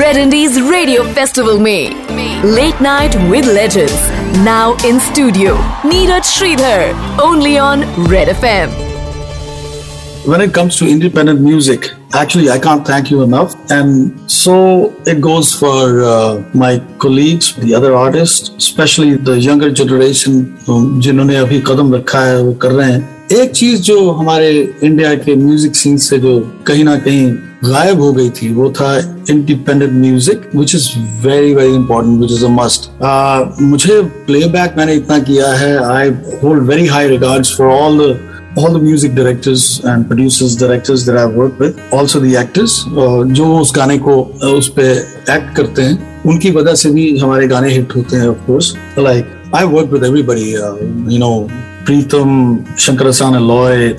Red Indies Radio Festival में Late Night with Legends now in studio Neeraj Sridhar only on Red FM. when it comes to independent music, actually, I can't thank you enough. And so it goes for uh, my colleagues, the other artists, especially the younger generation, um, जिन्होंने अभी कदम रखा है वो कर रहे हैं एक चीज़ जो हमारे इंडिया के म्यूज़िक सीन से जो कहीं ना कहीं गायब हो गई थी वो था independent music which is very very important which is a must मुझे प्लेबैक मैंने इतना किया है I hold very high regards for all the all the music directors and producers directors that I've worked with also the actors uh, जो उस गाने को uh, उस पे एक्ट करते हैं उनकी वजह से भी हमारे गाने हिट होते हैं of course like I work with everybody you know Pritam शंकरसान Loy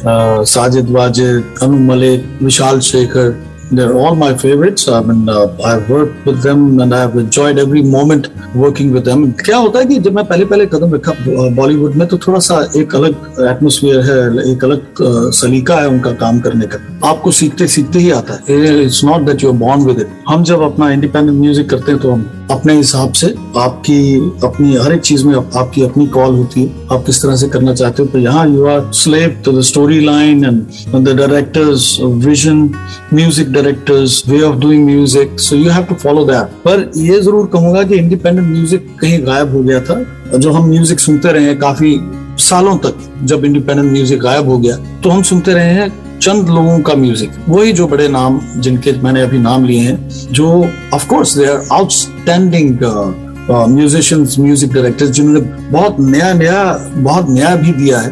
Sajid Wajid Anu Malik Vishal Shekhar They're all my favorites. I mean, uh, I've worked with them and I've enjoyed every moment working with them. क्या होता है कि जब मैं पहले पहले कदम रखा बॉलीवुड में तो थोड़ा सा एक अलग एटमोसफियर है एक अलग uh, सलीका है उनका काम करने का आपको सीखते सीखते ही आता है it's not that you are born with it हम जब अपना इंडिपेंडेंट म्यूज़िक करते हैं तो हम अपने हिसाब से आपकी, अपनी हर एक चीज़ में आपकी अपनी कॉल होती है। आप किस तरह से करना चाहते हो? तो यहाँ you are slave to the story line and the director's vision music director's way of doing music so you have to follow that पर ये ज़रूर कहूँगा कि इंडिपेंडेंट म्यूज़िक कहीं गायब हो गया था। जो हम म्यूज़िक सुनते रहे काफ़ी सालों तक जब इंडिपेंडेंट म्यूज़िक गायब हो गया तो हम सुनते रहे हैं चंद लोगों का म्यूज़िक वही जो बड़े नाम जिनके मैंने अभी नाम लिए हैं, जो of course they are outstanding musicians music directors जिन्होंने बहुत नया नया बहुत नया भी दिया है।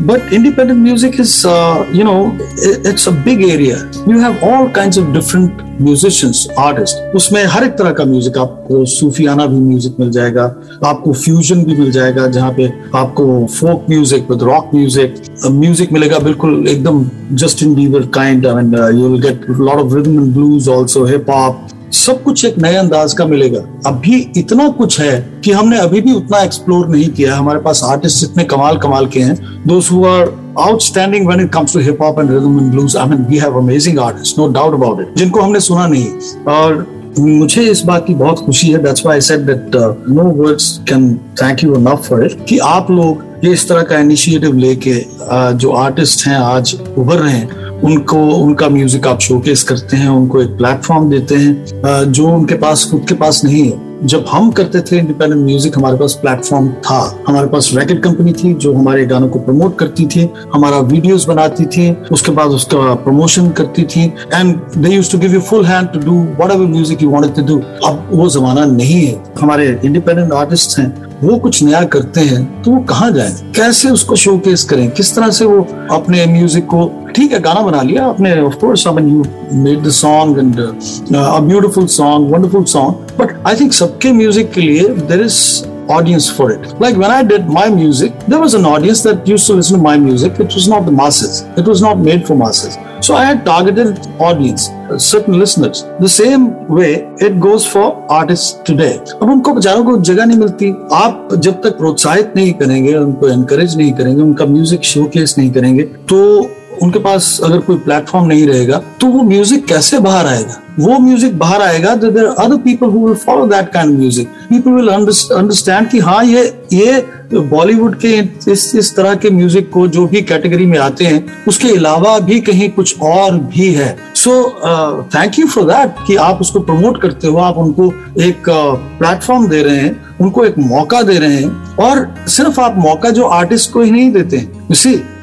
But independent music is uh, you know it's a big area. You have all kinds of different musicians artists. उसमें हर एक तरह का म्यूज़िक आपको सूफियाना भी म्यूज़िक मिल जाएगा आपको फ्यूजन भी मिल जाएगा जहाँ पे आपको folk music with rock music music मिलेगा बिल्कुल एकदम Justin Bieber kind I mean you will get lot of rhythm and blues also hip hop सब कुछ एक नए अंदाज का मिलेगा अभी इतना कुछ है कि हमने अभी भी उतना एक्सप्लोर नहीं किया हमारे पास आर्टिस्ट इतने कमाल कमाल के हैं those who are outstanding when it comes to hip hop and rhythm and blues. I mean, we have amazing artists, no doubt about it. जिनको हमने सुना नहीं और मुझे इस बात की बहुत खुशी है that's why I said that no words can thank you enough for it कि आप लोग ये इस तरह का इनिशिएटिव लेके uh, जो आर्टिस्ट हैं आज उभर रहे हैं उनको, उनका म्यूज़िक आप शोकेस करते हैं, उनको एक प्लेटफॉर्म देते हैं जो उनके पास, खुद के पास नहीं है। जब हम करते थे इंडिपेंडेंट म्यूज़िक हमारे पास प्लेटफॉर्म था। हमारे पास रैकेट कंपनी थी, जो हमारे गानों को प्रमोट करती थी, हमारा वीडियोस बनाती थी, उसके बाद उसका प्रमोशन करती थी। And they used to give you full hand to do whatever music you wanted to do अब वो जमाना नहीं है। हमारे इंडिपेंडेंट आर्टिस्ट हैं, वो कुछ नया करते हैं तो वो कहाँ जाए? कैसे उसको शोकेस करें? किस तरह से वो अपने म्यूज़िक को ठीक है गाना बना लिया आपने of course I mean you made the song and a beautiful song wonderful song but I think सबके म्यूज़िक के लिए there is audience for it. Like when I did my music, there was an audience that used to listen to my music. It was not the masses. It was not made for masses. So I had targeted audience, certain listeners. The same way it goes for artists today. अब उनको बेचारों को जगह नहीं मिलती आप जब तक प्रोत्साहित नहीं करेंगे उनको एनकरेज नहीं करेंगे उनका म्यूज़िक शोकेस नहीं करेंगे तो उनके पास अगर कोई प्लेटफॉर्म नहीं रहेगा तो वो म्यूज़िक कैसे बाहर आएगा? वो म्यूज़िक बाहर आएगा तो there other people who will follow that kind music people will understand कि हाँ ये ये बॉलीवुड के इस इस तरह के म्यूज़िक को जो भी कैटेगरी में आते हैं उसके अलावा भी कहीं कुछ और भी है। So thank you for that कि आप उसको प्रमोट करते हो आप उनको एक प्लेटफॉर्म uh, दे रहे हैं उनको एक मौका दे रहे हैं और सिर्फ़ आप मौका जो आर्टिस्ट को ही नहीं देते हैं।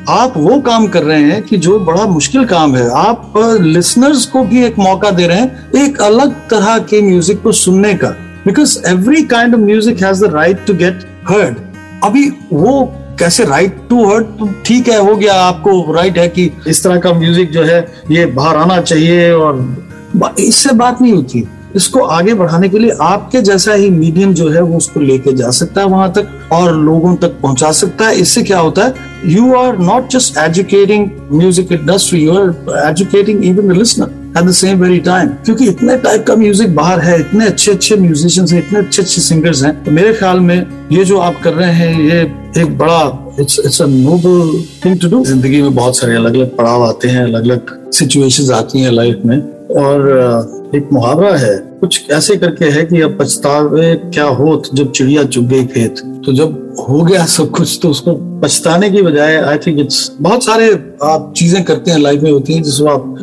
आप वो काम कर रहे हैं कि जो बड़ा मुश्किल काम है, आप लिसनर्स को भी एक मौका दे रहे हैं एक अलग तरह के म्यूज़िक को सुनने का। Because every kind of music has the right to get heard अभी वो कैसे राइट टू हर्ड ठीक है, हो गया आपको राइट है कि इस तरह का म्यूज़िक जो है, ये बाहर आना चाहिए और इससे बात नहीं होती। इसको आगे बढ़ाने के लिए आपके जैसा ही मीडियम जो है वो उसको लेके जा सकता है वहाँ तक और लोगों तक पहुँचा सकता है। इससे क्या होता है? You are not just educating music industry you are educating even the listener at the same very time क्योंकि इतने टाइप का म्यूज़िक बाहर है, इतने अच्छे अच्छे म्यूजिशियंस हैं, इतने अच्छे अच्छे सिंगर्स हैं तो मेरे ख्याल में ये जो आप कर रहे हैं, ये एक बड़ा it's it's a noble thing to do ज़िंदगी में बहुत सारे अलग अलग पड़ाव आते हैं अलग अलग सिचुएशंस आती हैं लाइफ में। और एक मुहावरा है। कुछ ऐसे करके है कि अब पछतावे क्या हो जब चिड़िया चुग गई खेत? तो जब हो गया सब कुछ तो उसको पछताने की बजाय आई थिंक इट्स बहुत सारे आप चीज़ें करते हैं लाइफ में होती हैं जिसको आप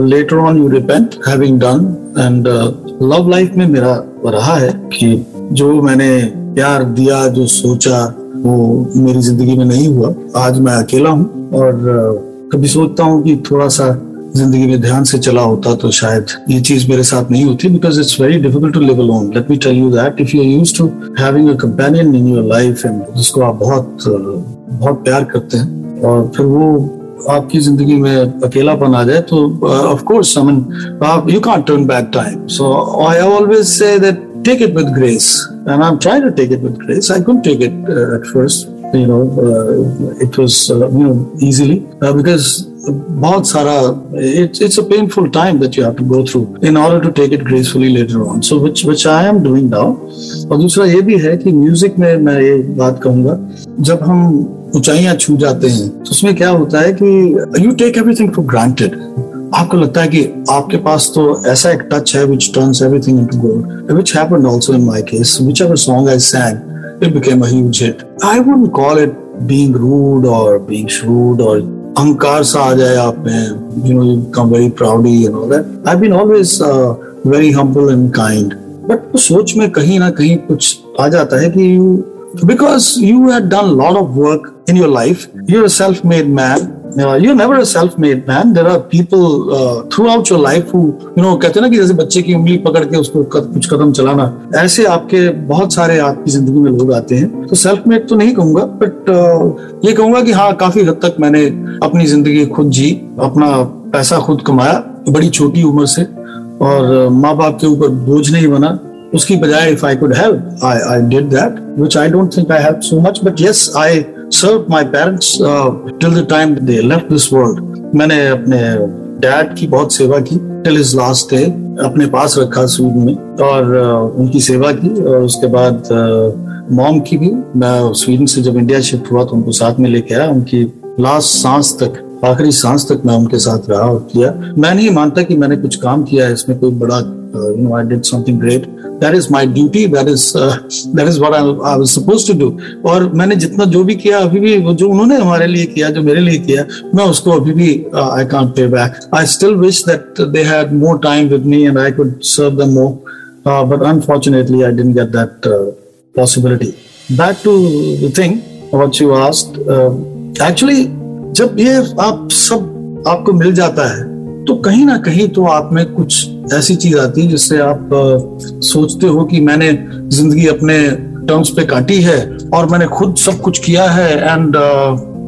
later on you repent having done and love life में मेरा रहा है कि जो मैंने प्यार दिया जो सोचा वो मेरी ज़िंदगी में नहीं हुआ। आज मैं अकेला हूँ और uh, कभी सोचता हूँ कि थोड़ा सा ज़िंदगी में ध्यान से चला होता तो शायद ये चीज़ मेरे साथ नहीं होती because it's very difficult to live alone let me tell you that if you used to having a companion in your life and जिसको आप बहुत बहुत प्यार करते हैं और फिर वो आपकी ज़िंदगी में अकेलापन आ जाए तो ऑफ़ कोर्स आई मीन आप you can't turn back time so I always say that take it with grace. And i'm trying to take it with grace. I couldn't take it uh, at first you know uh, it was uh, you know easily uh, because बहुत सारा it's it's a painful time that you have to go through in order to take it gracefully later on so which which I am doing now और दूसरा ये भी है कि music में मैं ये बात कहूँगा, जब हम ऊंचाइयाँ छू जाते हैं तो उसमें क्या होता है कि you take everything for granted आपको लगता है कि आपके पास तो ऐसा एक टच है which turns everything into gold which happened also in my case which a song I sang, it became a huge hit. I wouldn't call it being rude or being shrewd or अहंकार सा आ जाए आप में you know you become very proudy you know that I been always very humble and kind but उस सोच में कहीं ना कहीं कुछ आ जाता है कि you because you have done lot of work in your life you are a self-made man uh, you're never a self-made man. There are people uh, throughout your life who you know कहते ना कि जैसे बच्चे की उंगली पकड़ के उसको कुछ कदम चलाना ऐसे आपके बहुत सारे आपकी ज़िंदगी में लोग आते हैं। तो सेल्फ मेड तो नहीं कहूँगा बट uh, ये कहूँगा कि हाँ काफ़ी हद तक मैंने अपनी ज़िंदगी खुद जी अपना पैसा खुद कमाया बड़ी छोटी उम्र से और माँ बाप के ऊपर बोझ नहीं बना। उसकी बजाय if I could help I I did that which I don't think I help so much but yes I serve my parents till the time they left this world मैंने अपने डैड की बहुत सेवा की टिल इज़ लास्ट डे अपने पास रखा Sweden में और uh, उनकी सेवा की और उसके बाद मॉम uh, की भी। मैं स्वीडन से जब इंडिया शिफ्ट हुआ तो उनको साथ में लेके आया। उनकी लास्ट सांस तक आखिरी सांस तक मैं उनके साथ रहा और किया। मैं नहीं मानता कि मैंने कुछ काम किया है इसमें कोई बड़ा you know I did something great that is my duty that is that is what I was suppose to do और मैंने जितना जो भी किया अभी भी जो उन्होंने हमारे लिए किया जो मेरे लिए किया मैं उसको अभी भी I can't pay back I still wish that they had more time with me and I could serve them more but unfortunately I didn't get that back to the thing what you asked. Uh, actually जब ये आप सब आपको मिल जाता है तो कहीं ना कहीं तो आप में कुछ ऐसी चीज़ आती है जिससे आप सोचते हो कि मैंने ज़िंदगी अपने टर्म्स पे काटी है और मैंने खुद सब कुछ किया है एंड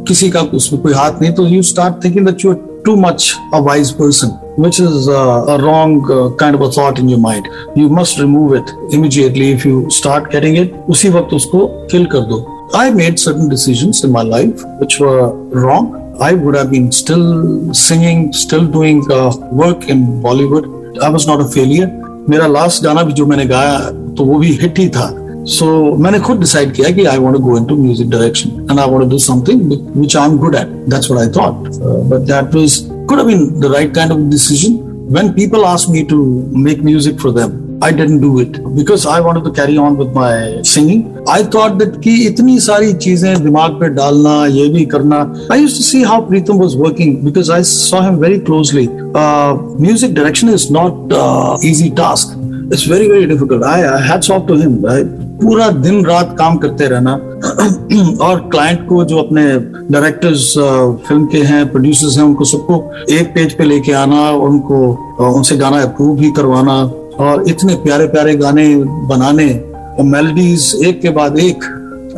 किसी का उसमें कोई हाथ नहीं तो you start thinking that you are too much a wise person which is a wrong kind of a thought in your mind you must remove it immediately if you start getting it उसी वक्त उसको kill कर दो. I made certain decision in my life which were wrong I would have been still singing, still doing uh, work in Bollywood. I was not a failure. मेरा last गाना भी जो मैंने गाया तो वो भी हिट ही था सो so, मैंने खुद डिसाइड किया कि I want to go into music direction and I want to do something which I am good at that's what I thought but that was could have been the right kind of decision when people asked me to make music for them I didn't do it because I wanted to carry on with my singing. I thought that कि इतनी सारी चीज़ें दिमाग पे डालना ये भी करना I used to see how Pritam was working because I saw him very closely. Uh, music direction is not uh, easy task. It's very very difficult. I, I hats off to him. I, पूरा दिन रात काम करते रहना और client को जो अपने डायरेक्टर्स फ़िल्म के हैं प्रोड्यूसर्स हैं उनको सबको एक पेज पे लेके आना उनको उनसे गाना अप्रूव भी करवाना और इतने प्यारे प्यारे गाने बनाने और मेलोडीज एक के बाद एक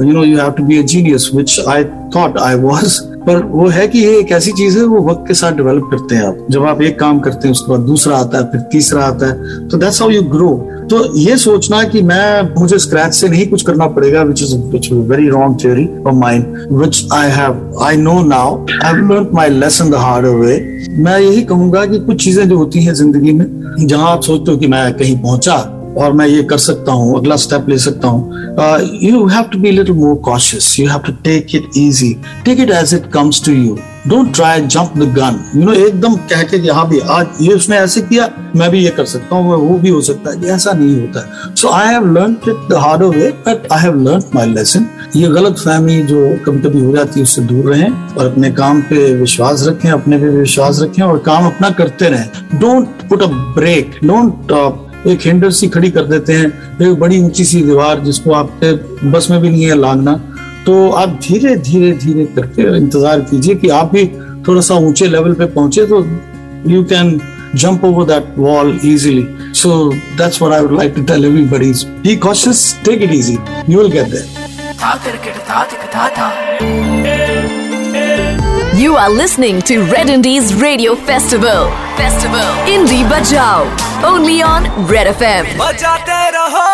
you know you have to be a genius which I thought I was पर वो है कि ये एक ऐसी चीज़ है, वो वक्त के साथ डेवलप करते हैं आप। जब आप एक काम करते हैं, उसके बाद दूसरा आता है, फिर तीसरा आता है तो दैट्स हाउ यू ग्रो तो ये सोचना कि मैं, मुझे स्क्रैच से नहीं कुछ करना पड़ेगा which is which very wrong theory of mind which I have I know now I learn my lesson the hard way मैं यही कहूँगा कि कुछ चीज़ें जो होती हैं ज़िंदगी में, जहाँ आप सोचते हो कि मैं कहीं पहुँचा और मैं ये कर सकता हूँ, अगला स्टेप ले सकता हूँ। You have to be little more cautious you have to take it easy take it as it comes to you don't try jump the gun you know एकदम कह के हाँ भी, आज ये उसने ऐसे किया, मैं भी ये कर सकता हूँ, वो भी हो सकता है। ऐसा नहीं होता so I have learn it the hard way but I have learn my lesson ये गलत फहमी जो कभी कभी हो जाती है, उससे दूर रहें और अपने काम पे विश्वास रखें, अपने पे विश्वास रखें और काम अपना करते रहें। Don't put a break don't एक हैंडल सी खड़ी कर देते हैं, एक बड़ी ऊँची सी दीवार जिसको आपके बस में भी नहीं है लांगना तो आप धीरे धीरे धीरे करके इंतज़ार कीजिए कि आप भी थोड़ा सा ऊँचे लेवल पे पहुँचे तो you can jump over that wall easily so that's it easy you will get there You are listening to Red Indies Radio Festival. Festival. Indie Bajao. Only on Red FM. बजाते रहो